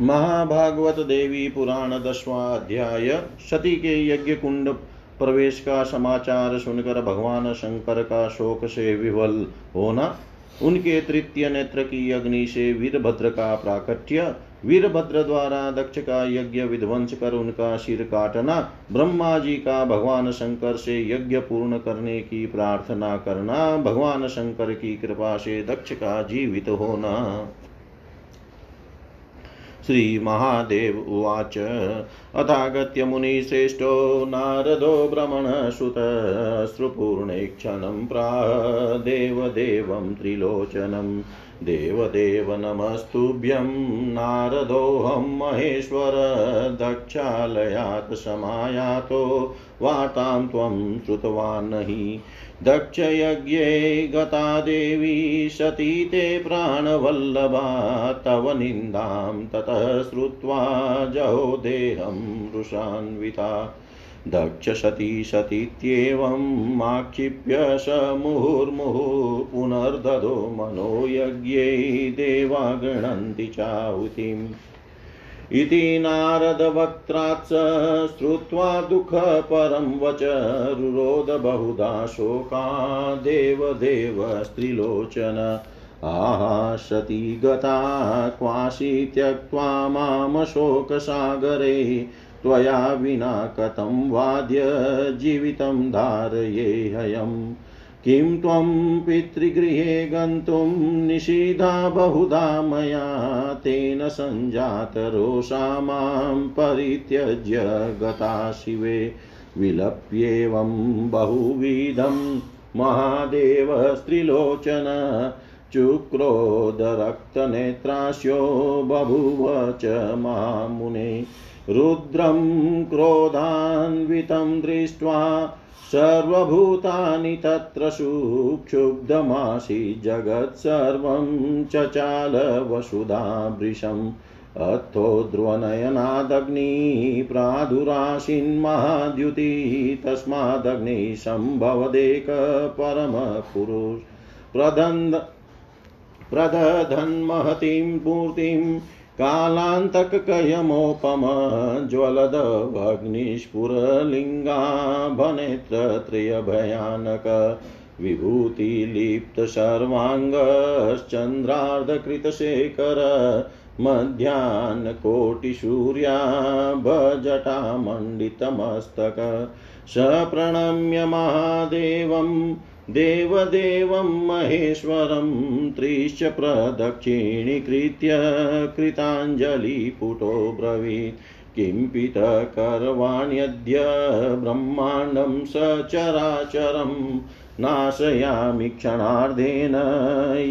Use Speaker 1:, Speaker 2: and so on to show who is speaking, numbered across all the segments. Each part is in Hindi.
Speaker 1: महाभागवत देवी पुराण दसवां अध्याय सती के यज्ञ कुंड प्रवेश का समाचार सुनकर भगवान शंकर का शोक से विवल होना, उनके तृतीय नेत्र की अग्नि से वीरभद्र का प्राकट्य, वीरभद्र द्वारा दक्ष का यज्ञ विध्वंस कर उनका सिर काटना, ब्रह्मा जी का भगवान शंकर से यज्ञ पूर्ण करने की प्रार्थना करना, भगवान शंकर की कृपा से दक्ष का जीवित होना। श्रीमहादेव उवाच। अथागत्य मुनिश्रेष्ठो नारदो भ्रमणसुत श्रुपूर्णेक्षणं प्रा देवदेवं त्रिलोचनम्। देवदेव नमस्तुभ्यं नारदोऽहं महेश्वर, दक्षालयात् समायातो वार्तां त्वं श्रुतवान् हि दक्षयज्ञे गता देवी, सती ते प्राणवल्लभा, तव निन्दां ततः श्रुत्वा जहो देहं रुषान्विता। दक्षसती सतीत्येवम् आक्षिप्य स मुहुर्मुहुः पुनर्दधो मनोयज्ञै देवा गृह्णन्ति चाहुतिम्। इति नारदवक्त्रात् स श्रुत्वा दुःखपरं वच रुरोद बहुधा शोका देवदेव स्त्रीलोचन। आहा सती गता क्वासि त्यक्त्वा मामशोकसागरे त्वया विना कथं वाद्य जीवितं धारयेऽहम् किं त्वं पितृगृहे गन्तुं निषिधा बहुधा मया तेन सञ्जातरोषा माँ परित्यज्य गता शिवे। विलप्येवं बहुविधं महादेव स्त्रिलोचन चुक्रोदरक्तनेत्रास्यो बभूव च मामुने। रुद्रं क्रोधान्वितं दृष्ट्वा सर्वभूतानि तत्र सुक्षुब्धमासि जगत्सर्वं चचाल वसुधाभृशम् अथो ध्रुवनयनादग्नि प्रादुराशिन्महाद्युति प्रदन्द प्रदधन्महतीं मूर्तिं कालान्तकयमोपम ज्वलदग्निस्फुरलिङ्गाभनेत्रत्रयभयानक विभूतिलिप्त सर्वाङ्गश्चन्द्रार्धकृतशेखर मध्याह्नकोटिसूर्या भजटामण्डितमस्तक स प्रणम्य महादेवम् देवदेवं महेश्वरं त्रिश्च प्रदक्षिणीकृत्य कृताञ्जलिपुटो ब्रवीत्। किं पितकर्वाण्यद्य ब्रह्माण्डं सचराचरं नाशयामि क्षणार्धेन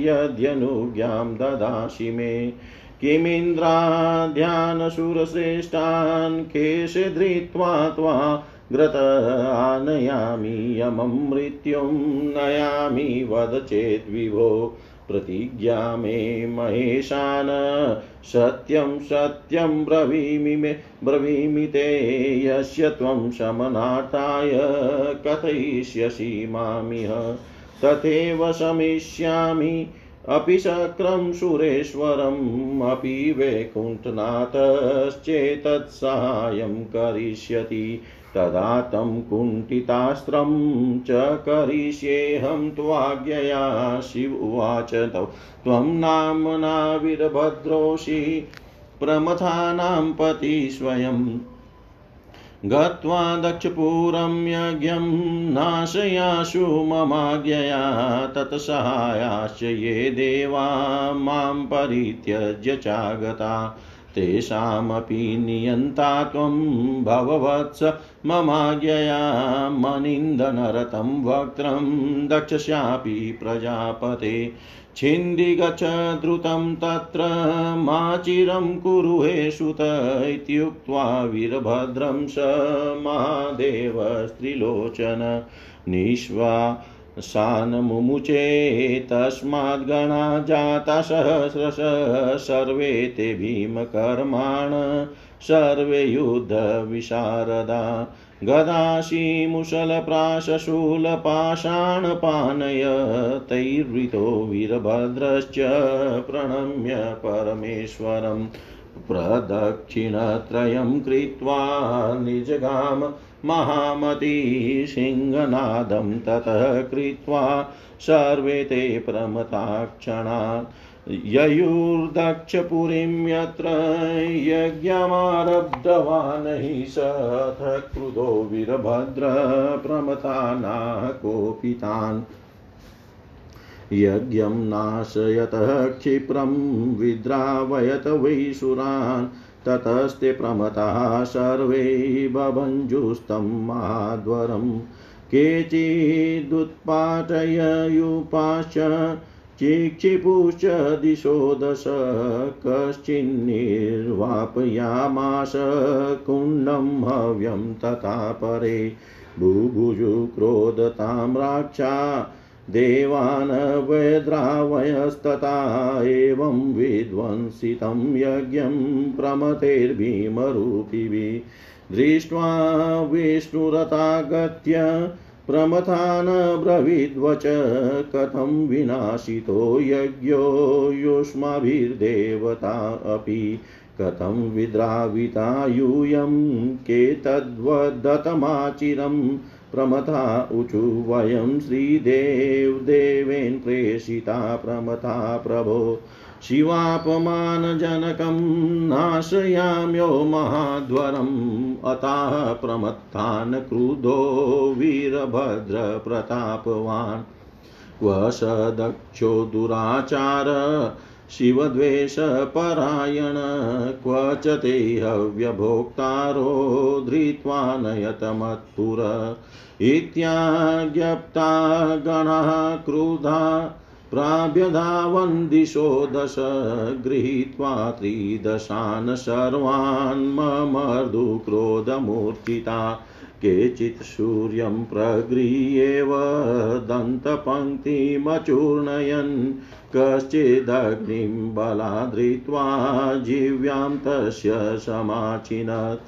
Speaker 1: यद्यनुज्ञां ददासि मे। किमिन्द्राध्यानशूरश्रेष्ठान् केश धृत्वा त्वा ग्रत आनयामि यमं मृत्युं नयामि वद चेत् विभो प्रतिज्ञा मे महेशान। सत्यं सत्यं ब्रवीमि मे ब्रवीमि ते यस्य त्वं शमनार्थाय कथयिष्यसि मामिह। तथैव शमिष्यामि अपि शक्रं सुरेश्वरम् अपि वैकुण्ठनाथश्चेतत्साहाय्यं करिष्यति। तदा तं कुण्ठितास्त्रं च करिष्येऽहं त्वाज्ञया शिव उवाच त्वं नाम्ना वीरभद्रोषि प्रमथानां पति स्वयं। गत्वा दक्षपुरं यज्ञं नाशयाशु ममाज्ञया। तत्सहायाश्च ये देवा माँ परित्यज्य चागता। तेषामपि नियन्ता त्वं भववत्स ममाज्ञया मनिन्दनरतं वक्त्रं दक्षस्यापि प्रजापते। छिन्दि गच्छ द्रुतं तत्र माचिरं कुरु हे सुत इत्युक्त्वा वीरभद्रं स महादेव निष्वा सानमुमुचे तस्माद्गणा जाता सहस्रश सर्वे ते भीमकर्माण सर्वे युद्धविशारदा गदाशीमुशलप्राशशूलपाषाणपानय तैर्वृतो वीरभद्रश्च प्रणम्य परमेश्वरं। प्रदक्षिणत्रयं कृत्वा निजगाम महामती सिंहनादं ततः कृत्वा सर्वे ते प्रमताक्षणात्। ययुर्दक्षपुरीं यत्र यज्ञमारब्धवान् हि सथ क्रुधो वीरभद्र प्रमतानाः कोपितान्। यज्ञं नाशयतः क्षिप्रं विद्रावयत वै सुरान् ततस्ते प्रमताः सर्वे बभञ्जुस्तं माध्वरं। केचिदुत्पाटययुपाश्च चिक्षिपुश्च दिशो दश कश्चिन्निर्वापयामास कुण्डं हव्यं तथा परे। बुभुजु क्रोधताम्राक्षा देवान् वैद्रावयस्तथा एवं विध्वंसितं यज्ञं प्रमतेर्भीमरूपिभिः। दृष्ट्वा विष्णुरतागत्य प्रमथान् ब्रवीद्वच कथं विनाशितो यज्ञो युष्माभिर्देवता अपि। कथं विद्राविता यूयं केतद्वदतमाचिरं प्रमथा ऊचु वयं श्रीदेवदेवेन प्रेषिता प्रमथा प्रभो। शिवापमानजनकं नाशयाम्यो महाध्वरम् अताः प्रमत्तान् क्रुधो वीरभद्रप्रतापवान्। क्व स दक्षो दुराचार शिवद्वेषपरायण क्व च ते हव्यभोक्तारो धृत्वा नयतमत्पुर इत्याज्ञप्ता गणाः क्रुधा प्राभ्यधावन्दिशो दश गृहीत्वा त्रिदशान् सर्वान् ममर्दुक्रोधमूर्तिता केचित् सूर्यं प्रगृह्येव दन्तपङ्क्तिमचूर्णयन् कश्चिदग्निं बलाधृत्वा जीव्यां तस्य समाचिनत्।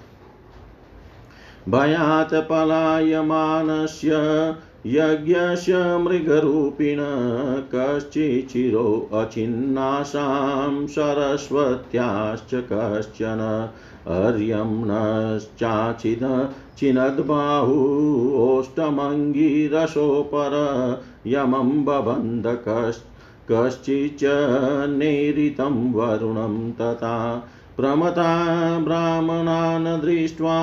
Speaker 1: भयात् पलायमानस्य यज्ञस्य मृगरूपिण कश्चिचिरोऽचिन्नासां सरस्वत्याश्च कश्चन अर्यम्नश्चाचिद चिनद्बाहु ओष्टमङ्गिरसोपर यमं बबन्ध कश्चिच्च नेरितं वरुणं तथा प्रमता ब्राह्मणान् दृष्ट्वा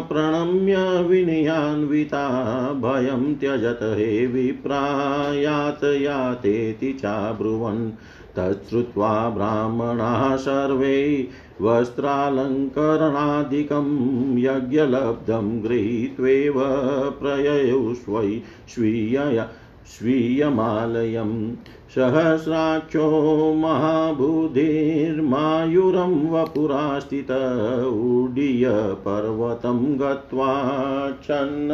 Speaker 1: प्रणम्य विनयान्विता भयं त्यजत हे विप्रायात यातेति चाब्रुवन्। तच्छ्रुत्वा ब्राह्मणाः सर्वे वस्त्रालङ्करणादिकं यज्ञलब्धं गृहीत्वेव प्रययुष्वै स्वीयया स्वीयमालयं सहस्राक्षो महाबुधिर्मायुरं वपुरास्थित उड्डीय पर्वतं गत्वा छन्न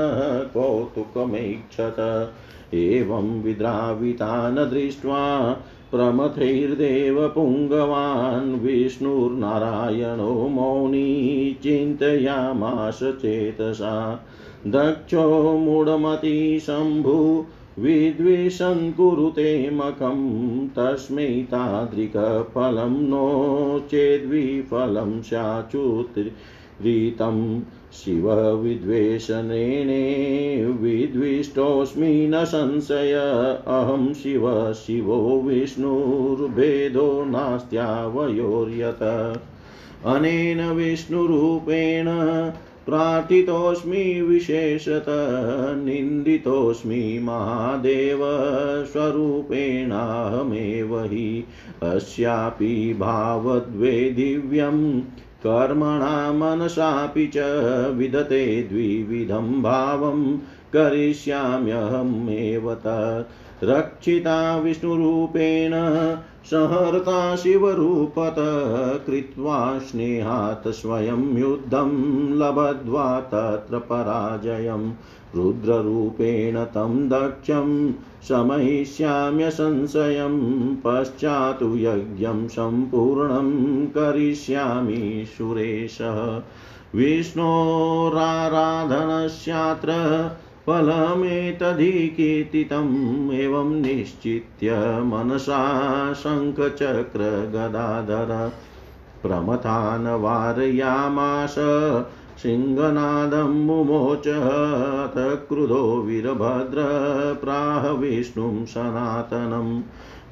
Speaker 1: कौतुकमैक्षत एवं विद्रावितान् दृष्ट्वा प्रमथैर्देव पुङ्गवान् विष्णुर्नारायणो मौनी चिन्तयामास चेतसा। दक्षो मूढमती शम्भु विद्विषन् कुरुते मखं तस्मै तादृकफलं नो चेद्विफलं स्याचुत्रीतं शिवविद्वेषणेने विद्विष्टोऽस्मि न संशय, अहं शिव शिवो विष्णुर्भेदो नास्त्यावयोर्यत। अनेन विष्णुरूपेण प्रार्थितोऽस्मि विशेषतः, निन्दितोऽस्मि महादेव, स्वरूपेणाहमेव हि। अस्यापि भावद्वे दिव्यं कर्मणा मनसापि च विदते द्विविधं भावं, करिष्याम्यहमेव तत्। रक्षिता विष्णुरूपेण संहर्ता शिवरूपत कृत्वा स्नेहात् स्वयं युद्धं लब्ध्वा तत्र पराजयं। रुद्ररूपेण तं दक्षं शमयिष्याम्य संशयं पश्चात् यज्ञं सम्पूर्णं करिष्यामि सुरेशः। विष्णोराराधनस्यात्र फलमेतधिकीर्तितम् एवं निश्चित्य मनसा शङ्खचक्रगदाधर प्रमथान् वारयामास सिंहनादं मुमोच अथ क्रुधो वीरभद्र प्राह विष्णुं सनातनम्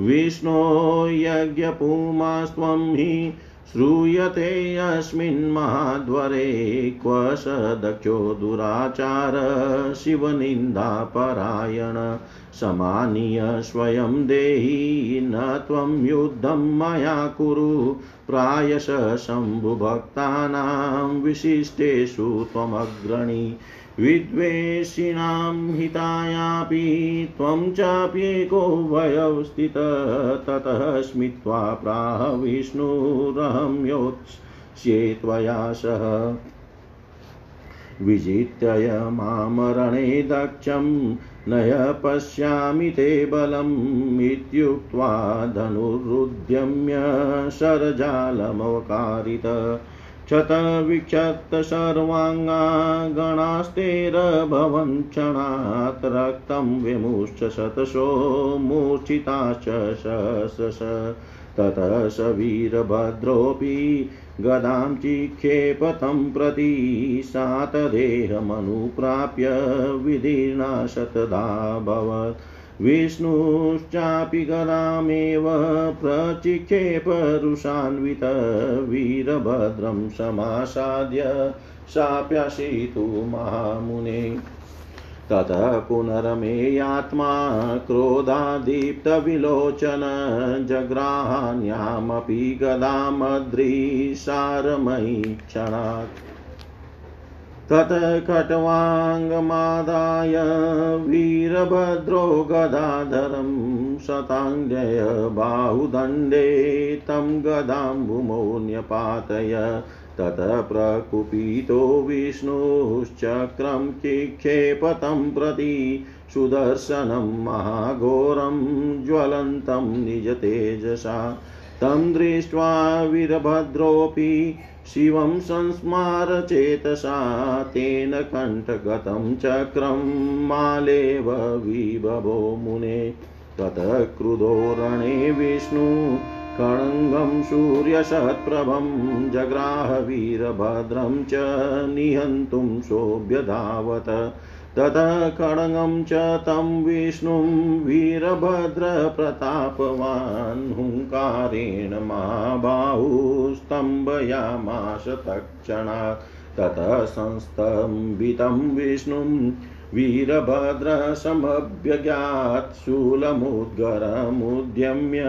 Speaker 1: विष्णो यज्ञपुमास्त्वं हि श्रूयते अस्मिन्महाद्वरे क्व स दक्षो दुराचार शिवनिन्दापरायण समानीय स्वयं देहि न त्वं युद्धं मया कुरु। प्रायश शम्भुभक्तानां विशिष्टेषु त्वमग्रणी। विद्वेषिणां हितायापि त्वं चाप्येको वयौ स्थित ततः स्मित्वा प्राह विष्णुरहं योत्स्ये त्वया सह। विजित्यय मामरणे दक्षं, नय पश्यामि ते बलम्, इत्युक्त्वा धनुरुद्यम्य शरजालमवकारित। क्षतविक्षत सर्वाङ्गा गणास्तेरभवन् क्षणात् रक्तं विमुश्च शतशो मूर्छिताश्च शशस ततः स वीरभद्रोऽपि गदां चिक्षेपतं प्रति सातदेहमनुप्राप्य विदीर्णा शतदाभवत् विष्णुश्चापि गदामेव प्रचिक्षेपरुषान्वित वीरभद्रं समासाद्य शाप्याशितु महामुने। ततः पुनरमेयात्मा क्रोधादीप्तविलोचन जग्राहान्यामपि गदामद्रिसारमयी क्षणात् तत्कट्वाङ्गमादाय वीरभद्रो गदाधरं शताङ्गय बाहुदण्डे तं गदाम्बुमो न्यपातय ततः प्रकुपितो विष्णुश्चक्रं चिक्षेपतं प्रति सुदर्शनं महाघोरं ज्वलन्तं निजतेजसा तं दृष्ट्वा वीरभद्रोऽपि शिवं संस्मार चेतसा, तेन कण्ठगतं चक्रं मालेव विभवो मुने। ततः क्रुधो रणे विष्णु, कणङ्गं सूर्यशत्प्रभं जग्राहवीरभद्रं च निहन्तुं शोभ्यधावत। ततः खड्गं च तं विष्णुं वीरभद्रप्रतापवान् हुङ्कारेण महाबाहुस्तम्भयामाश तत्क्षणात् ततः संस्तम्भितं विष्णुं वीरभद्रसमभ्यगात् शूलमुद्गरमुद्यम्य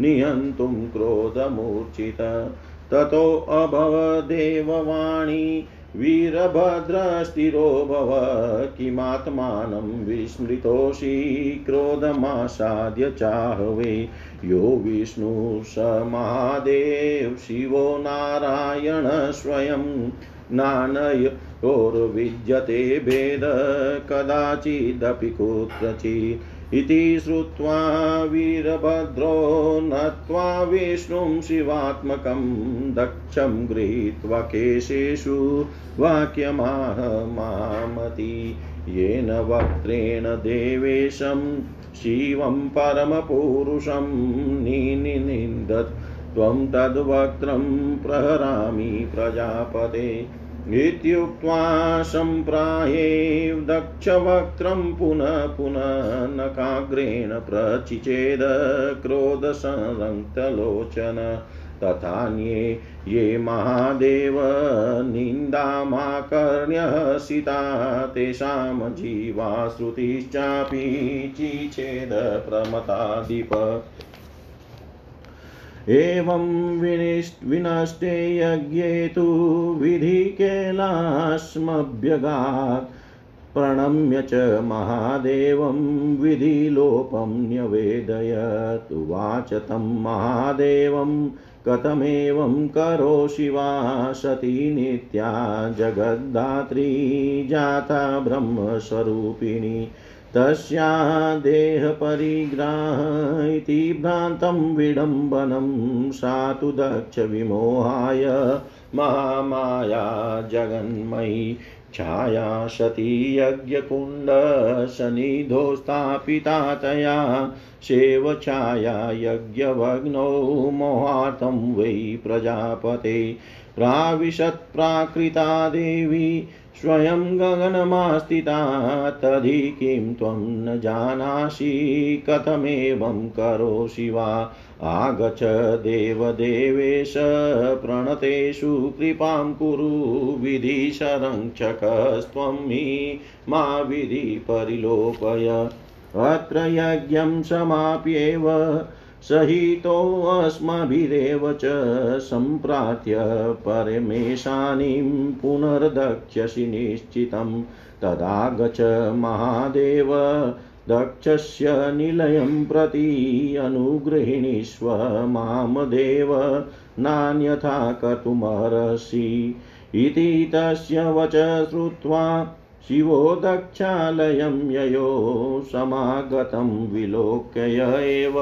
Speaker 1: निहन्तुं क्रोधमूर्छित ततोऽभवदेववाणी वीरभद्रस्थिरो भव किमात्मानं विस्मृतोषि क्रोधमासाद्य चाहवे। यो विष्णु महादेव शिवो नारायण स्वयं नानयोर्विद्यते भेद कदाचिदपि कुत्रचित्। इति श्रुत्वा वीरभद्रो नत्वा विष्णुं शिवात्मकं दक्षं गृहीत्वा केशेषु वाक्यमाह येन वक्त्रेण देवेशं शिवं परमपुरुषं निनिन्दत् त्वं तद्वक्त्रं प्रहरामि प्रजापते। इत्युक्त्वा सम्प्रायेव दक्षवक्त्रं पुनः पुनः नकाग्रेण प्रचिचेद क्रोधसंरक्तलोचन। तथान्ये ये महादेव निन्दामाकर्ण्यहसिता तेषां जीवा श्रुतिश्चापि चिचेद प्रमताधिप। एवं विनष्टे यज्ञे तु विधिकेलास्मभ्यगात् प्रणम्य च महादेवं विधिलोपं न्यवेदयत्। उवाच तं महादेवं, कथमेवं करोषि वा सती नित्या जगद्धात्री जाता ब्रह्मस्वरूपिणी। तस्या देहपरिग्राह इति भ्रान्तं विडम्बनं सा तु दक्षविमोहाय महामाया जगन्मयी छाया सती यज्ञकुण्डसनिधो स्थापिता तया सेवछाया यज्ञभग्नौ मोहार्थं वै प्रजापते प्राविशत्प्राकृता देवी स्वयं गगनमास्थिता तदि किं त्वं न जानासि, कथमेवं करोषि वा? आगच्छ देवदेवेश, प्रणतेषु कृपां कुरु, विधिशरङ्क्षकस्त्वं हि मा विधि परिलोपय अत्र यज्ञं समाप्येव सहितोऽस्माभिरेव च सम्प्रार्थ्य परमेशानीं पुनर्दक्ष्यसि निश्चितं तदा गच महादेव, दक्षस्य निलयं प्रति अनुगृहिणीष्व माँ देव, नान्यथा कर्तुमर्हसि। इति तस्य वच श्रुत्वा शिवो दक्षालयं ययो समागतं विलोक्य एव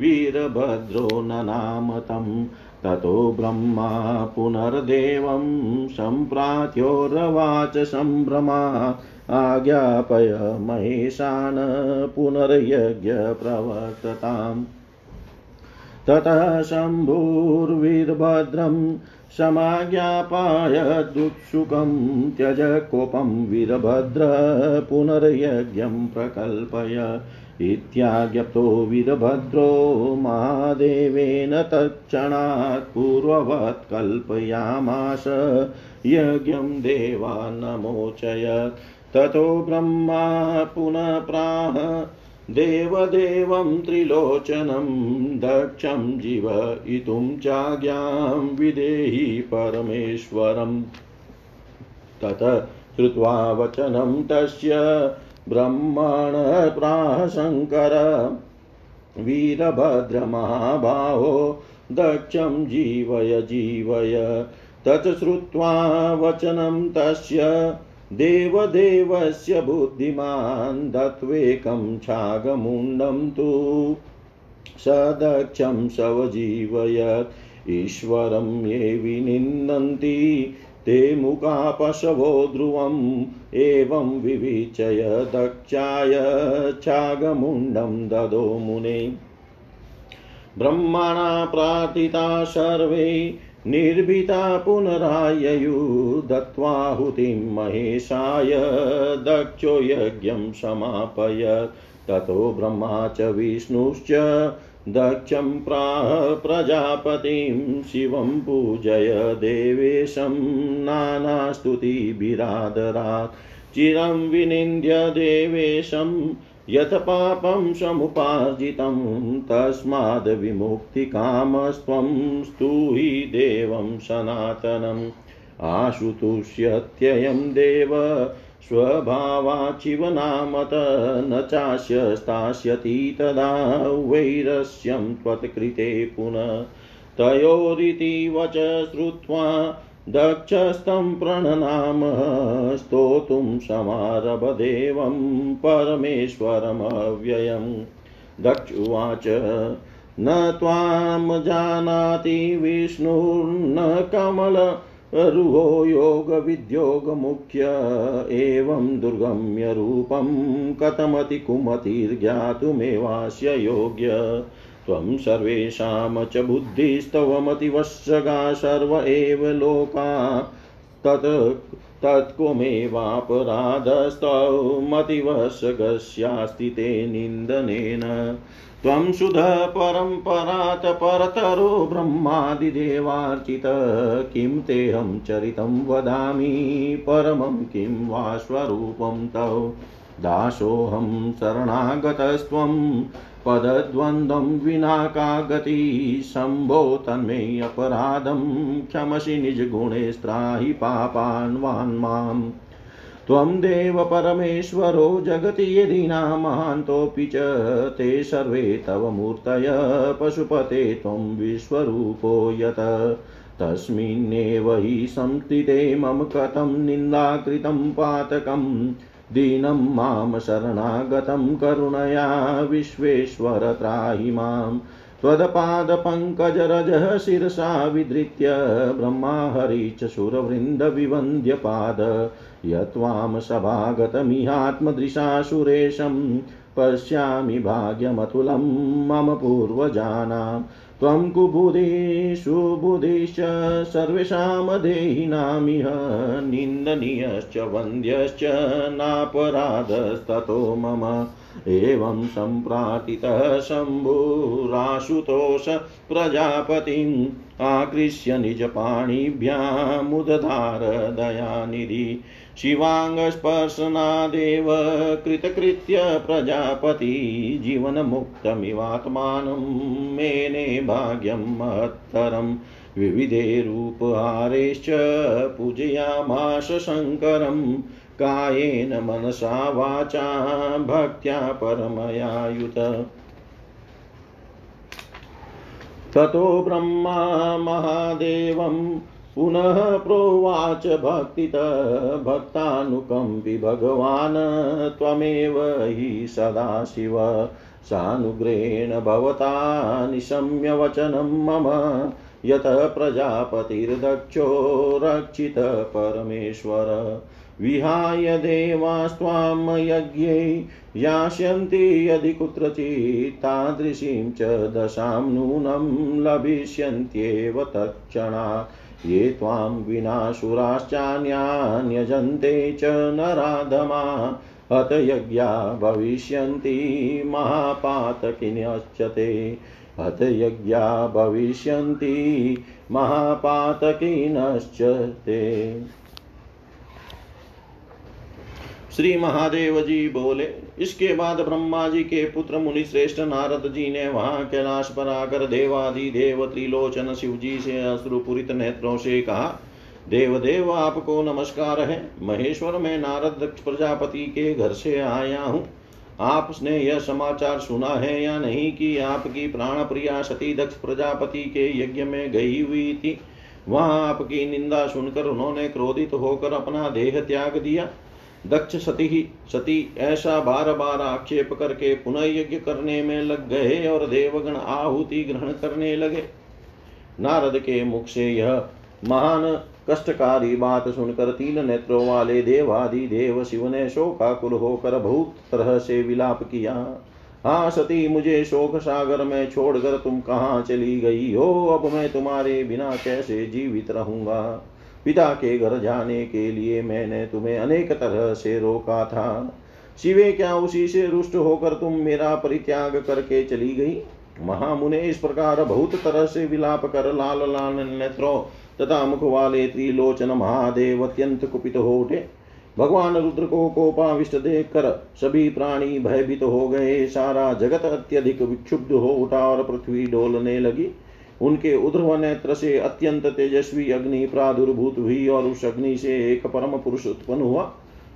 Speaker 1: वीरभद्रो ननाम तं ततो ब्रह्मा पुनर्देवं सम्प्रात्योरवाच सम्भ्रमा आज्ञापय महेशान् पुनर्यज्ञप्रवर्तताम्। ततः शम्भुर्वीरभद्रं समाज्ञापाय दुत्सुकं त्यज कोपं वीरभद्र पुनर्यज्ञं प्रकल्पय। इत्याज्ञप्तो वीरभद्रो महादेवेन तत्क्षणात् पूर्ववत् कल्पयामास। यज्ञं देवा नमोचयत् ततो ब्रह्मा पुनः प्राह देवदेवं त्रिलोचनं दक्षं जीवयितुं चाज्ञां विदेहि परमेश्वरम् तत श्रुत्वा वचनं तस्य ब्रह्मण प्राह शङ्कर वीरभद्रमहाबाहो दक्षं जीवय जीवय। तत् श्रुत्वा वचनं तस्य देवदेवस्य बुद्धिमान् दत्वेकं छागमुण्डं तु सदक्षं सवजीवयत्। ईश्वरं ये विनिन्दन्ति, ते मुखा पशवो ध्रुवम् एवं विविचय। दक्षाय छागमुण्डं ददो मुने। ब्रह्मणा प्रार्थिता सर्वे निर्भीता पुनराययु दत्त्वाहुतिं महेशाय, दक्षो यज्ञं समापय ततो ब्रह्मा च विष्णुश्च, दक्षं प्राह प्रजापतिं शिवं पूजय देवेशं। नानास्तुतिभिरादरात्, चिरं विनिन्द्य देवेशं यथ पापं समुपार्जितं, तस्माद् विमुक्तिकामस्त्वं स्तूहि देवं सनातनम्। आशुतुष्यत्ययं देव, स्वभावाचिवनामत, न चास्य स्थास्यति तदा वैरस्यं त्वत्कृते पुनः। तयोरिति वच श्रुत्वा दक्षस्तं प्रणनाम स्तोतुं समारभदेवं परमेश्वरमव्ययम्। दक्षुवाच न त्वां जानाति विष्णुर्न कमल रुहो योगविद्योगमुख्य एवं दुर्गम्य रूपं कथमतिकुमतिर्ज्ञातुमेवास्य योग्य। त्वं सर्वेषां च बुद्धिस्तवमतिवश्यगा सर्व एव लोका। तत् तत्कुमेवापराधस्तौमतिवशगस्यास्ति ते निन्दनेन। त्वं सुधः परम्परात् परतरो ब्रह्मादिदेवार्चित। किं तेऽहं चरितं वदामि, परमं किं वा स्वरूपं तव। दासोऽहं शरणागतस्त्वं। पदद्वन्द्वं विना का गति शम्भो तन्मे अपराधं क्षमसि निजगुणे स्त्राहि पापान्वान् माम्। त्वं देव परमेश्वरो जगति यदीना महान्तोऽपि च ते सर्वे तव मूर्तय पशुपते त्वं विश्वरूपो यत। तस्मिन्नेव हि संस्थिते मम कथं निन्दाकृतं पातकम्। दीनं माँ शरणागतं करुणया विश्वेश्वर त्राहि माँ। त्वदपादपङ्कजरजः शिरसा विधृत्य ब्रह्मा हरि च सुरवृन्दविवन्द्यपाद। यत्वां सभागतमिहात्मदृशा सुरेशं पश्यामि भाग्यमतुलं मम पूर्वजानां त्वं कुबुधेषु बुधिश्च सर्वेषां देहिनामिह निन्दनीयश्च, वन्द्यश्च, नापराधस्ततो मम। एवं सम्प्राटितः शम्भुराशुतोष प्रजापतिम् आकृष्य निजपाणिभ्यामुदधार दयानिधि। शिवाङ्गस्पर्शनादेव कृतकृत्य प्रजापति जीवनमुक्तमिवात्मानं मेने भाग्यं महत्तरम् विविधे रूपहारेश्च पूजयामाश शङ्करं। कायेन मनसा वाचा भक्त्या परमयायुत। ततो ब्रह्मा महादेवं पुनः प्रोवाच भक्तितः भक्तानुकम्पि भगवान् त्वमेव हि सदाशिव। सानुग्रहेण भवता निशम्य वचनं मम। यतः प्रजापतिर्दक्षो रक्षितः परमेश्वर। विहाय देवास्त्वां यज्ञै यास्यन्ति यदि कुत्रचित् तादृशीं च दशां नूनं लभिष्यन्त्येव तत्क्षणा ये त्वां विनाशुराश्चान्यान्यजन्ते च नराधमा। हतयज्ञा भविष्यन्ति महापातकिन्यश्च ते हतयज्ञा भविष्यन्ति महापातकिनश्च ते श्री महादेव जी बोले, इसके बाद ब्रह्मा जी के पुत्र मुनि श्रेष्ठ नारद जी ने वहाँ कैलाश पर आकर देवादि देव त्रिलोचन शिव जी से अश्रुपुरित नेत्रों से कहा देव देव आपको नमस्कार है, महेश्वर में नारद प्रजापति के घर से आया हूँ। आपने यह समाचार सुना है या नहीं कि आपकी प्राण प्रिया सती दक्ष प्रजापति के यज्ञ में गई हुई थी? वहाँ आपकी निंदा सुनकर उन्होंने क्रोधित होकर अपना देह त्याग दिया। दक्ष सती ही सती ऐसा बार बार आक्षेप करके पुनः यज्ञ करने में लग गए और देवगण आहुति ग्रहण करने लगे। नारद के मुख से यह महान कष्टकारी बात सुनकर तीन नेत्रों वाले देवादि देव शिव ने शोकाकुल होकर बहुत तरह से विलाप किया। हाँ सती, मुझे शोक सागर में छोड़कर तुम कहाँ चली गई हो? अब मैं तुम्हारे बिना कैसे जीवित रहूँगा? पिता के घर जाने के लिए मैंने तुम्हें अनेक तरह से रोका था। शिवे क्या उसी से रुष्ट होकर तुम मेरा परित्याग करके चली गई? महामुने इस प्रकार बहुत तरह से विलाप कर लाल लाल नेत्रों तथा मुख वाले त्रिलोचन महादेव अत्यंत कुपित हो उठे। भगवान रुद्र को कोपाविष्ट देख कर सभी प्राणी भयभीत हो गए। सारा जगत अत्यधिक विक्षुब्ध हो उठा और पृथ्वी डोलने लगी। उनके उध्रव नेत्र से अत्यंत तेजस्वी अग्नि प्रादुर्भूत हुई और उस अग्नि से एक परम पुरुष उत्पन्न हुआ।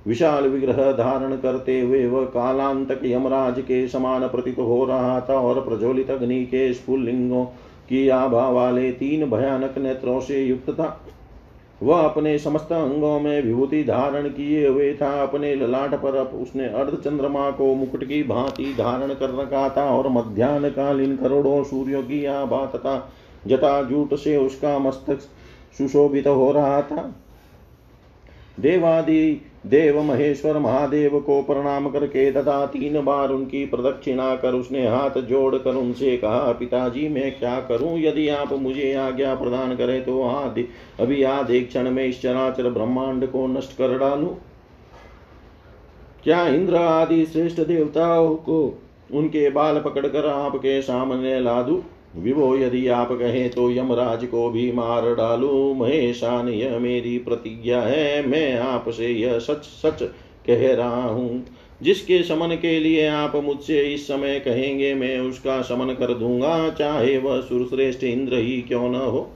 Speaker 1: विशाल विग्रह धारण करते हुए वह कालांतक यमराज के समान प्रतीत हो रहा था और प्रज्वलित अग्नि के स्फुलिंगों की आभा वाले तीन भयानक नेत्रों से युक्त था। वह अपने समस्त अंगों में विभूति धारण किए हुए था। अपने ललाट पर उसने अर्ध चंद्रमा को मुकुट की भांति धारण कर रखा था और मध्यान्ह कालीन करोड़ों सूर्यों की आभा तथा जटाजूट से उसका मस्तक सुशोभित हो रहा था। देवादि देव महेश्वर महादेव को प्रणाम करके तथा तीन बार उनकी प्रदक्षिणा कर उसने हाथ जोड़ कर उनसे कहा, पिताजी, मैं क्या करूँ? यदि आप मुझे आज्ञा प्रदान करें तो आदि, अभी आधे क्षण में इस चराचर ब्रह्मांड को नष्ट कर डालू। क्या इंद्र आदि श्रेष्ठ देवताओं को उनके बाल पकड़कर आपके सामने ला दू? विभो यदि आप कहें तो यमराज को भी मार डालू। महेशान यह मेरी प्रतिज्ञा है। मैं आपसे यह सच सच कह रहा हूँ। जिसके समन के लिए आप मुझसे इस समय कहेंगे, मैं उसका समन कर दूँगा। चाहे वह सुरश्रेष्ठ इंद्र ही क्यों न हो।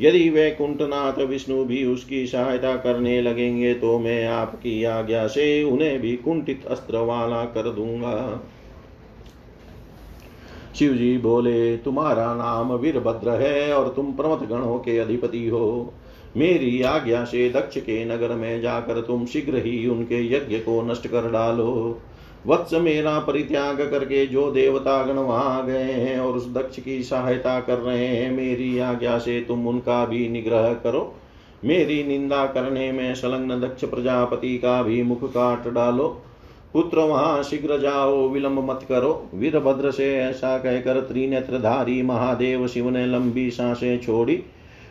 Speaker 1: यदि वे कुंठनाथ विष्णु भी उसकी सहायता करने लगेंगे तो मैं आपकी आज्ञा से उन्हें भी कुंठित अस्त्र वाला कर दूँगा। शिव जी बोले, तुम्हारा नाम वीरभद्र है और तुम प्रमथ गणों के अधिपति हो। मेरी आज्ञा से दक्ष के नगर में जाकर तुम शीघ्र ही उनके यज्ञ को नष्ट कर डालो। वत्स मेरा परित्याग करके जो देवता गण वहाँ गए हैं और उस दक्ष की सहायता कर रहे हैं, मेरी आज्ञा से तुम उनका भी निग्रह करो। मेरी निंदा करने में संलग्न दक्ष प्रजापति का भी मुख काट डालो। पुत्र वहाँ शीघ्र जाओ विलंब मत करो। वीरभद्र से ऐसा कहकर त्रिनेत्रधारी महादेव शिव ने लंबी साँसें छोड़ी।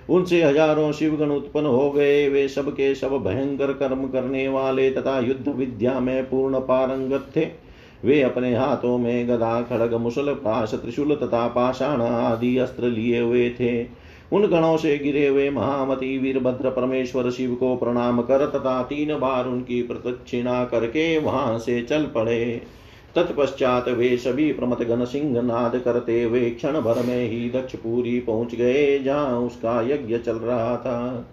Speaker 1: उनसे हज़ारों शिवगण उत्पन्न हो गए। वे सब के सब भयंकर कर्म करने वाले तथा युद्ध विद्या में पूर्ण पारंगत थे। वे अपने हाथों में गदा, खड़ग, मुसल पाश त्रिशूल तथा पाषाण आदि अस्त्र लिए हुए थे। उन गणों से गिरे हुए महामती वीरभद्र परमेश्वर शिव को प्रणाम कर तथा तीन बार उनकी प्रदक्षिणा करके वहाँ से चल पड़े। तत्पश्चात वे सभी प्रमत गण सिंह नाद करते हुए क्षण भर में ही दक्षपुरी पहुँच गए, जहाँ उसका यज्ञ चल रहा था।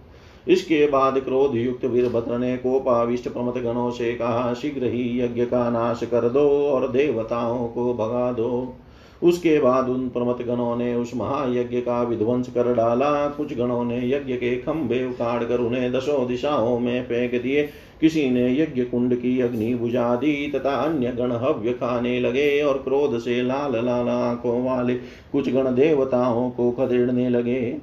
Speaker 1: इसके बाद क्रोध युक्त वीरभद्र ने कोपाविष्ट प्रमत गणों से कहा, शीघ्र ही यज्ञ का नाश कर दो और देवताओं को भगा दो। उसके बाद उन प्रमत गणों ने उस महायज्ञ का विध्वंस कर डाला। कुछ गणों ने यज्ञ के खंभे उखाड़ कर उन्हें दसों दिशाओं में फेंक दिए। किसी ने यज्ञ कुंड की अग्नि बुझा दी तथा अन्य गण हव्य खाने लगे और क्रोध से लाल लाल आँखों वाले कुछ गण देवताओं को खदेड़ने लगे।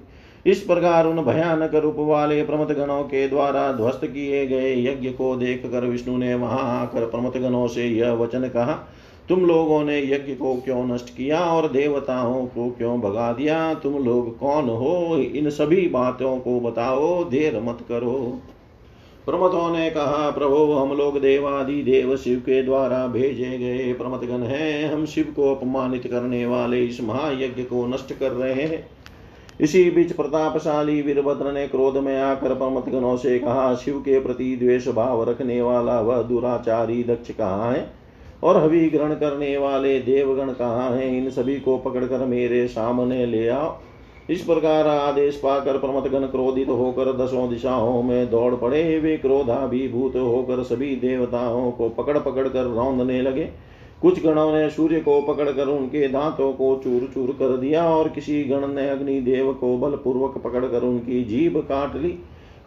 Speaker 1: इस प्रकार उन भयानक रूप वाले प्रमत गणों के द्वारा ध्वस्त किए गए यज्ञ को देख कर विष्णु ने वहाँ आकर प्रमत गणों से यह वचन कहा तुम लोगों ने यज्ञ को क्यों नष्ट किया और देवताओं को क्यों भगा दिया? तुम लोग कौन हो? इन सभी बातों को बताओ, देर मत करो। प्रमतों ने कहा, प्रभु, हम लोग देवादि देव शिव के द्वारा भेजे गए प्रमतगण हैं। हम शिव को अपमानित करने वाले इस महायज्ञ को नष्ट कर रहे हैं। इसी बीच प्रतापशाली वीरभद्र ने क्रोध में आकर प्रमतगणों से कहा, शिव के प्रति द्वेष भाव रखने वाला वह दुराचारी दक्ष कहाँ है? और हवि ग्रहण करने वाले देवगण कहाँ हैं? इन सभी को पकड़कर मेरे सामने ले आओ। इस प्रकार आदेश पाकर प्रमथगण क्रोधित होकर दसों दिशाओं में दौड़ पड़े। वे क्रोधाभिभूत होकर सभी देवताओं को पकड़ पकड़ कर रौंदने लगे। कुछ गणों ने सूर्य को पकड़कर उनके दांतों को चूर चूर कर दिया और किसी गण ने अग्निदेव को बलपूर्वक पकड़कर उनकी जीभ काट ली।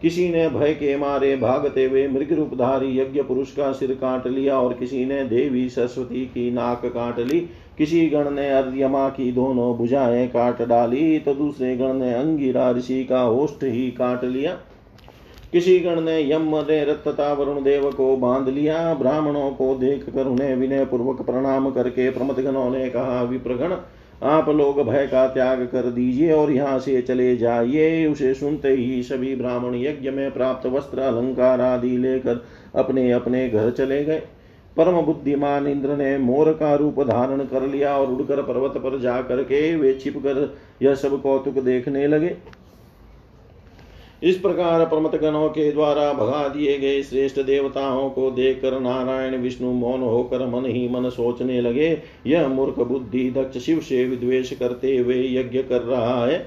Speaker 1: किसी ने भय के मारे भागते हुए मृग रूपधारी यज्ञ पुरुष का सिर काट लिया और किसी ने देवी सरस्वती की नाक काट ली, किसी गण ने अर्यमा की दोनों भुजाएँ काट डाली तो दूसरे गण ने अंगिरा ऋषि का होस्ट ही काट लिया। किसी गण ने यम ने तथा वरुण देव को बाँध लिया, ब्राह्मणों को देख कर उन्हें विनय पूर्वक प्रणाम करके प्रमथ गणों ने कहा, विप्रगण आप लोग भय का त्याग कर दीजिए और यहाँ से चले जाइए। उसे सुनते ही सभी ब्राह्मण यज्ञ में प्राप्त वस्त्र, अलंकार आदि लेकर अपने अपने घर चले गए। परम बुद्धिमान इंद्र ने मोर का रूप धारण कर लिया और उड़कर पर्वत पर जाकर के वे छिप कर यह सब कौतुक देखने लगे। इस प्रकार प्रमत गणों के द्वारा भगा दिए गए श्रेष्ठ देवताओं को देखकर नारायण, विष्णु मौन होकर मन ही मन सोचने लगे, यह मूर्ख बुद्धि दक्ष शिव से विद्वेश करते हुए यज्ञ कर रहा है।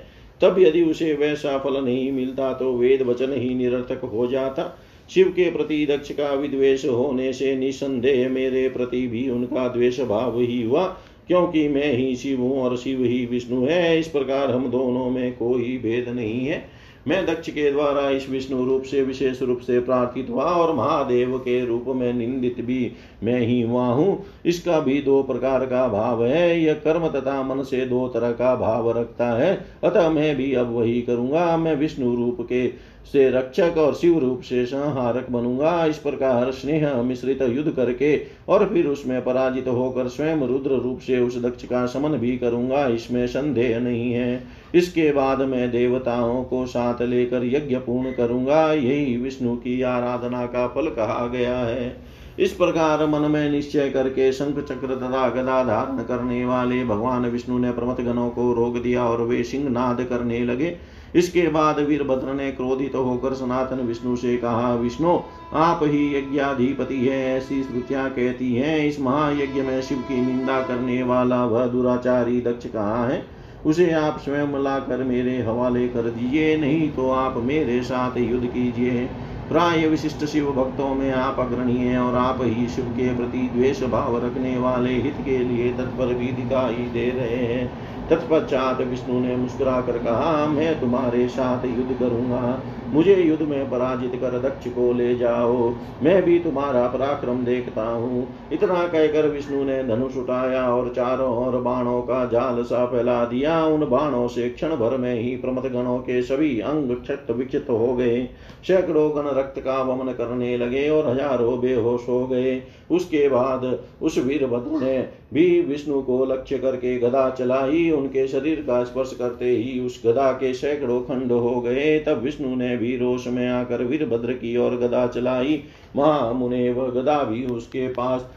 Speaker 1: तब यदि उसे वैसा फल नहीं मिलता तो वेद वचन ही निरर्थक हो जाता। शिव के प्रति दक्ष का विद्वेश होने से निसंदेह मेरे प्रति भी उनका द्वेष भाव ही हुआ, क्योंकि मैं ही शिव हूँ और शिव ही विष्णु है। इस प्रकार हम दोनों में कोई भेद नहीं है। मैं दक्ष के द्वारा इस विष्णु रूप से, विशेष रूप से प्रार्थित हुआ और महादेव के रूप में निंदित भी मैं ही हुआ हूँ। इसका भी दो प्रकार का भाव है। यह कर्म तथा मन से दो तरह का भाव रखता है। अतः मैं भी अब वही करूँगा। मैं विष्णु रूप के से रक्षक और शिव रूप से संहारक बनूँगा। इस प्रकार स्नेह मिश्रित युद्ध करके और फिर उसमें पराजित होकर स्वयं रुद्र रूप से उस दक्ष का समन भी करूँगा। इसमें संदेह नहीं है। इसके बाद मैं देवताओं को साथ लेकर यज्ञ पूर्ण करूँगा। यही विष्णु की आराधना का फल कहा गया है। इस प्रकार मन में निश्चय करके शंख चक्र तथा गदा धारण करने वाले भगवान विष्णु ने प्रमत गणों को रोक दिया और वे सिंह नाद करने लगे। इसके बाद वीरभद्र ने क्रोधित तो होकर सनातन विष्णु से कहा, विष्णु, आप ही यज्ञाधिपति है, ऐसी श्रुतियाँ कहती हैं। इस महायज्ञ में शिव की निंदा करने वाला वह दुराचारी दक्ष कहाँ है? उसे आप स्वयं लाकर मेरे हवाले कर दीजिए, नहीं तो आप मेरे साथ युद्ध कीजिए। प्राय विशिष्ट शिव भक्तों में आप अग्रणीय और आप ही शिव के प्रति द्वेष भाव रखने वाले हित के लिए तत्पर भी दिखाई दे रहे हैं। तत्पश्चात विष्णु ने मुस्कुरा कर कहा, मैं तुम्हारे साथ युद्ध करूँगा। मुझे युद्ध में पराजित कर दक्ष को ले जाओ। मैं भी तुम्हारा पराक्रम देखता हूँ। इतना कहकर विष्णु ने धनुष उठाया और चारों ओर बाणों का जाल सा फैला दिया। उन बाणों से क्षण भर में ही प्रमथ गणों के सभी अंग क्षत विक्षित हो गए। सैकड़ों गण रक्त का वमन करने लगे और हज़ारों बेहोश हो गए। उसके बाद उस वीरभद्र ने भी विष्णु को लक्ष्य करके गदा चलाई, उनके शरीर का स्पर्श करते ही उस गदा के सैकड़ों खंड हो गए। तब विष्णु ने भी रोष में आकर वीरभद्र की ओर गदा चलाई। महा महामुने वह गदा भी उसके पास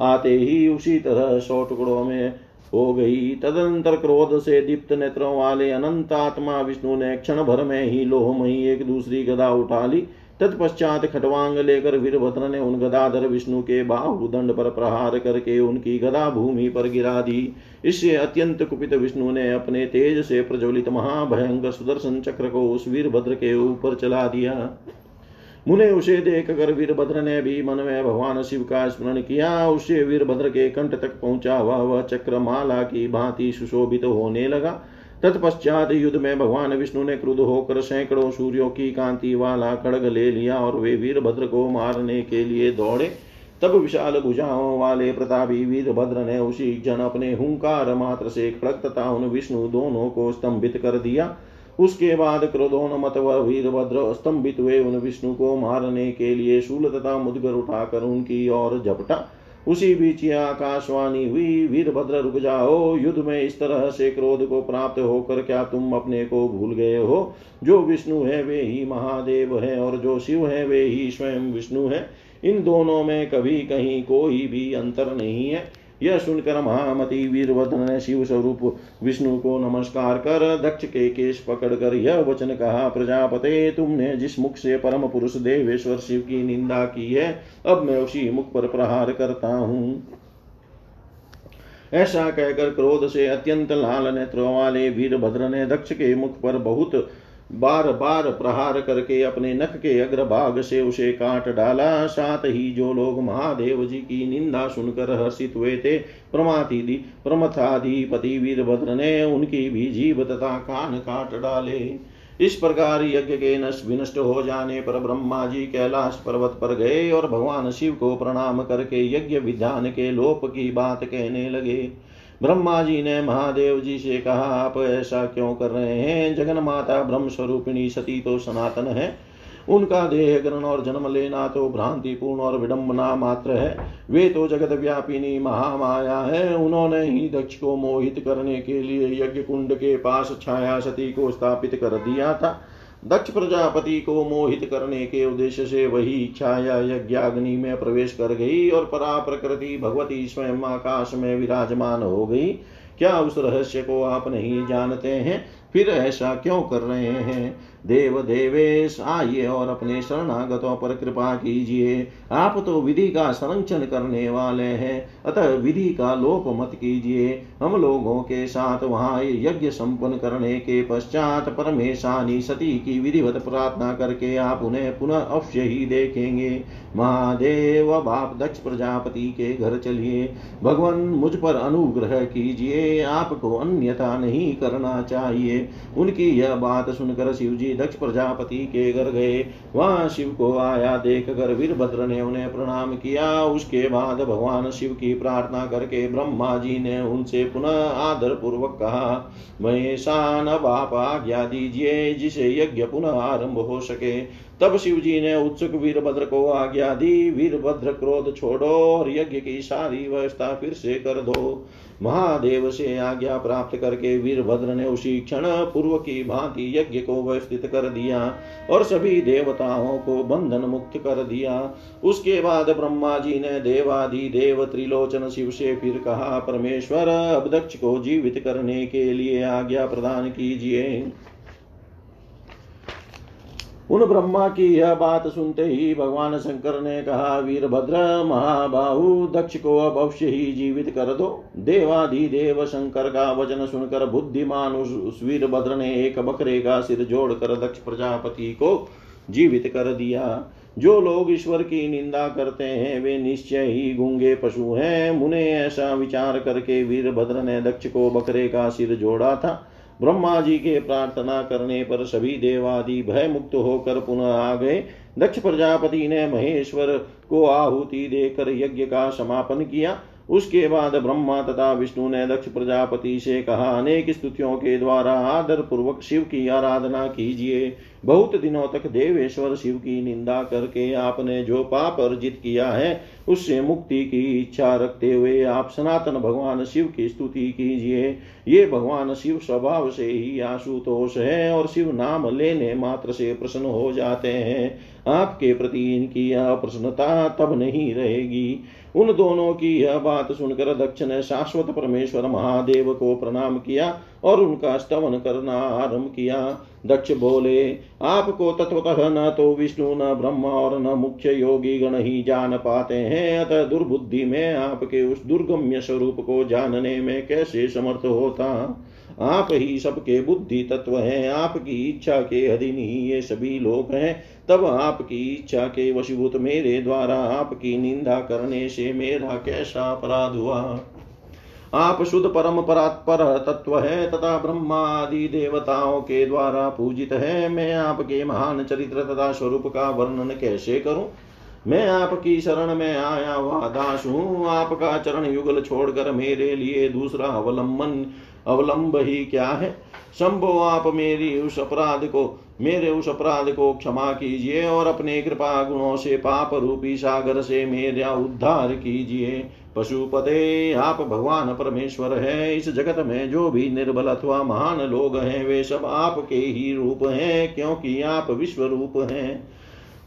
Speaker 1: आते ही उसी तरह सौ टुकड़ों में हो गई। तदंतर क्रोध से दीप्त नेत्रों वाले अनंत आत्मा विष्णु ने क्षण भर में ही लोहमयी एक दूसरी गदा उठा ली। तत्पश्चात खटवांग लेकर वीरभद्र ने उन गदाधर विष्णु के बाहुदंड पर प्रहार करके उनकी गदा भूमि पर गिरा दी। इससे अत्यंत कुपित विष्णु ने अपने तेज से प्रज्वलित महाभयंकर सुदर्शन चक्र को उस वीरभद्र के ऊपर चला दिया। मुने उसे देख कर वीरभद्र ने भी मन में भगवान शिव का स्मरण किया। उससे वीरभद्र के कंठ तक पहुँचा हुआ वह चक्र माला की भांति सुशोभित तो होने लगा। तत्पश्चात युद्ध में भगवान विष्णु ने क्रुद्ध होकर सैकड़ों सूर्यों की कांति वाला खड़ग ले लिया और वे वीरभद्र को मारने के लिए दौड़े। तब विशाल भुजाओं वाले प्रतापी वीरभद्र ने उसी जन अपने हुंकार मात्र से खड़ग तथा उन विष्णु दोनों को स्तंभित कर दिया। उसके बाद क्रोधोन्मत व वीरभद्र स्तंभित हुए उन विष्णु को मारने के लिए शूल तथा मुदगर उठाकर उनकी ओर झपटा। उसी बीच आकाशवाणी हुई वीरभद्र रुक जाओ, युद्ध में इस तरह से क्रोध को प्राप्त होकर क्या तुम अपने को भूल गए हो? जो विष्णु है, वे ही महादेव है और जो शिव है, वे ही स्वयं विष्णु है। इन दोनों में कभी कहीं कोई भी अंतर नहीं है। यह सुनकर महामति वीरभद्र ने शिव स्वरूप विष्णु को नमस्कार कर दक्ष के केश पकड़कर यह वचन कहा, प्रजापते, तुमने जिस मुख से परम पुरुष देवेश्वर शिव की निंदा की है, अब मैं उसी मुख पर प्रहार करता हूँ। ऐसा कहकर क्रोध से अत्यंत लाल नेत्रों वाले वीरभद्र ने दक्ष के मुख पर बहुत बार बार प्रहार करके अपने नख के अग्रभाग से उसे काट डाला। साथ ही जो लोग महादेव जी की निंदा सुनकर हर्षित हुए थे प्रमाति प्रमथाधिपति वीरभद्र ने उनकी भी जीव तथा कान काट डाले। इस प्रकार यज्ञ के नष्ट विनष्ट हो जाने पर ब्रह्मा जी कैलाश पर्वत पर गए और भगवान शिव को प्रणाम करके यज्ञ विधान के लोप की बात कहने लगे। ब्रह्मा जी ने महादेव जी से कहा, आप ऐसा क्यों कर रहे हैं? जगन माता ब्रह्म स्वरूपिणी सती तो सनातन है। उनका देह ग्रहण और जन्म लेना तो भ्रांतिपूर्ण और विडंबना मात्र है। वे तो जगत व्यापिनी महामाया है। उन्होंने ही दक्ष को मोहित करने के लिए यज्ञ कुंड के पास छाया सती को स्थापित कर दिया था। दक्ष प्रजापति को मोहित करने के उद्देश्य से वही छाया यज्ञाग्नि में प्रवेश कर गई और परा प्रकृति भगवती स्वयं आकाश में विराजमान हो गई। क्या उस रहस्य को आप नहीं जानते हैं? फिर ऐसा क्यों कर रहे हैं? देव देवेश आइए और अपने शरणागतों पर कृपा कीजिए। आप तो विधि का संरक्षण करने वाले हैं, अतः विधि का लोप मत कीजिए। हम लोगों के साथ वहाँ यज्ञ संपन्न करने के पश्चात परमेशानी सती की विधिवत प्रार्थना करके आप उन्हें पुनः अवश्य ही देखेंगे। महादेव बाप दक्ष प्रजापति के घर चलिए। भगवान, मुझ पर अनुग्रह कीजिए। आपको अन्यथा नहीं करना चाहिए। उनकी यह बात सुनकर शिव जी दक्ष प्रजापति के घर गए। वहाँ शिव को आया देख कर वीरभद्र ने उन्हें प्रणाम किया। उसके बाद भगवान शिव की प्रार्थना करके ब्रह्मा जी ने उनसे पुनः आदर पूर्वक कहा, महेशान बाप आज्ञा दीजिए, जिसे यज्ञ पुनः आरंभ हो सके। तब शिव जी ने उत्सुक वीरभद्र को आज्ञा दी, वीरभद्र क्रोध छोड़ो और यज्ञ की सारी व्यवस्था फिर से कर दो। महादेव से आज्ञा प्राप्त करके वीरभद्र ने उसी क्षण पूर्व की भांति यज्ञ को व्यवस्थित कर दिया और सभी देवताओं को बंधन मुक्त कर दिया। उसके बाद ब्रह्मा जी ने देवादि देव त्रिलोचन शिव से फिर कहा, परमेश्वर, अब दक्ष को जीवित करने के लिए आज्ञा प्रदान कीजिए। उन ब्रह्मा की यह बात सुनते ही भगवान शंकर ने कहा वीरभद्र महाबाहु दक्ष को अब अवश्य ही जीवित कर दो। देवाधि देव शंकर का वचन सुनकर बुद्धिमान उस, उस वीरभद्र ने एक बकरे का सिर जोड़कर दक्ष प्रजापति को जीवित कर दिया। जो लोग ईश्वर की निंदा करते हैं वे निश्चय ही गूँगे पशु हैं। मुने ऐसा विचार करके वीरभद्र ने दक्ष को बकरे का सिर जोड़ा था। ब्रह्मा जी के प्रार्थना करने पर सभी देवादि भय मुक्त होकर पुनः आ गए। दक्ष प्रजापति ने महेश्वर को आहुति देकर यज्ञ का समापन किया। उसके बाद ब्रह्मा तथा विष्णु ने दक्ष प्रजापति से कहा, अनेक स्तुतियों के द्वारा आदर पूर्वक शिव की आराधना कीजिए। बहुत दिनों तक देवेश्वर शिव की निंदा करके आपने जो पाप अर्जित किया है, उससे मुक्ति की इच्छा रखते हुए आप सनातन भगवान शिव की स्तुति कीजिए। ये भगवान शिव स्वभाव से ही आशुतोष है और शिव नाम लेने मात्र से प्रसन्न हो जाते हैं। आपके प्रति इनकी अप्रसन्नता तब नहीं रहेगी। उन दोनों की यह बात सुनकर दक्ष ने शाश्वत परमेश्वर महादेव को प्रणाम किया। और उनका स्तवन करना आरंभ किया। दक्ष बोले, आपको तत्वतः न तो विष्णु, न ब्रह्म और न मुख्य योगी गण ही जान पाते हैं। अतः दुर्बुद्धि में आपके उस दुर्गम्य स्वरूप को जानने में कैसे समर्थ होता? आप ही सबके बुद्धि तत्व हैं, आपकी इच्छा के अधीन ही ये सभी लोग हैं। तब आपकी इच्छा के वशीभूत मेरे द्वारा आपकी निंदा करने से मेरा कैसा अपराध हुआ? आप शुद्ध परम परात्पर तत्व है, तथा ब्रह्मा आदि देवताओं के द्वारा पूजित है। मैं आपके महान चरित्र तथा स्वरूप का वर्णन कैसे करूँ? मैं आपकी शरण में आया हुआ दास हूँ। आपका चरण युगल छोड़कर मेरे लिए दूसरा अवलंबन, अवलंब ही क्या है? शंभो, आप मेरी उस अपराध को, मेरे उस अपराध को क्षमा कीजिए और अपने कृपा गुणों से पाप रूपी सागर से मेरा उद्धार कीजिए। पशुपते आप भगवान परमेश्वर है। इस जगत में जो भी निर्बल अथवा महान लोग हैं, वे सब आपके ही रूप हैं, क्योंकि आप विश्व रूप हैं।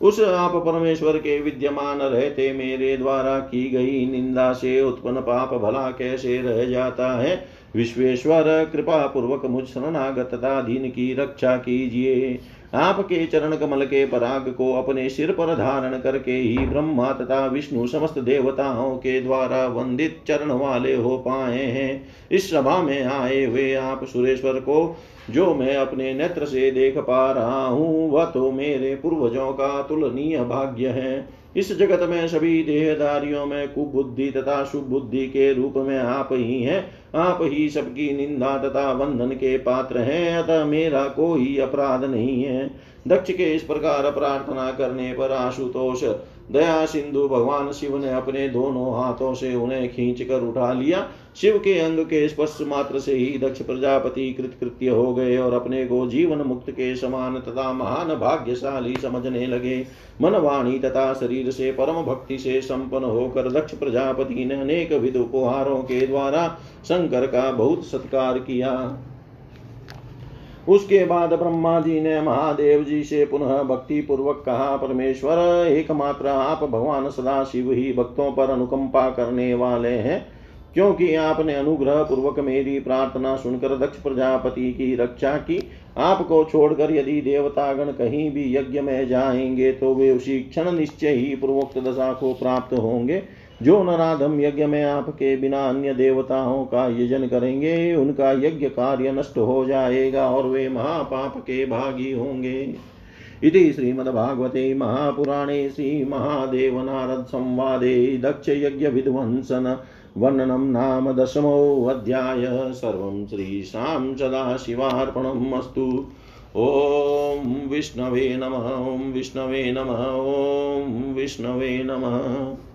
Speaker 1: उस आप परमेश्वर के विद्यमान रहते मेरे द्वारा की गई निंदा से उत्पन्न पाप भला कैसे रह जाता है? विश्वेश्वर कृपा पूर्वक मुझ शरणागत दीन की रक्षा कीजिए। आपके चरण कमल के पराग को अपने सिर पर धारण करके ही ब्रह्मा तथा विष्णु समस्त देवताओं के द्वारा वंदित चरण वाले हो पाए हैं। इस सभा में आए हुए आप सुरेश्वर को, जो मैं अपने नेत्र से देख पा रहा हूँ, वह तो मेरे पूर्वजों का तुलनीय भाग्य है। इस जगत में सभी देहदारियों में कुबुद्धि तथा सुबुद्धि के रूप में आप ही हैं। आप ही सबकी निंदा तथा वंदन के पात्र हैं, अतः मेरा कोई अपराध नहीं है। दक्ष के इस प्रकार प्रार्थना करने पर आशुतोष, दया सिंधु भगवान शिव ने अपने दोनों हाथों से उन्हें खींच कर उठा लिया। शिव के अंग के स्पर्श मात्र से ही दक्ष प्रजापति कृतकृत्य हो गए और अपने को जीवन मुक्त के समान तथा महान भाग्यशाली समझने लगे। मन वाणी तथा शरीर से परम भक्ति से संपन्न होकर दक्ष प्रजापति ने अनेक विध उपहारों के द्वारा शंकर का बहुत सत्कार किया। उसके बाद ब्रह्मा जी ने महादेव जी से पुनः भक्ति पूर्वक कहा, परमेश्वर, एकमात्र आप भगवान सदा शिव ही भक्तों पर अनुकंपा करने वाले हैं। क्योंकि आपने अनुग्रह पूर्वक मेरी प्रार्थना सुनकर दक्ष प्रजापति की रक्षा की। आपको छोड़कर यदि देवतागण कहीं भी यज्ञ में जाएँगे तो वे उसी क्षण निश्चय ही पूर्वोक्त दशा को प्राप्त होंगे। जो नराधम यज्ञ में आपके बिना अन्य देवताओं का यजन करेंगे, उनका यज्ञ कार्य नष्ट हो जाएगा और वे महापाप के भागी होंगे। इति श्रीमद्भागवते महापुराणे श्रीमहादेवनारद संवादे दक्षयज्ञविध्वंसन वर्णनं नाम दशमोऽध्याय सर्वं श्रीशां सदाशिवार्पणम् अस्तु। ॐ विष्णवे नमः, ॐ विष्णवे नमः, ॐ विष्णवे नमः।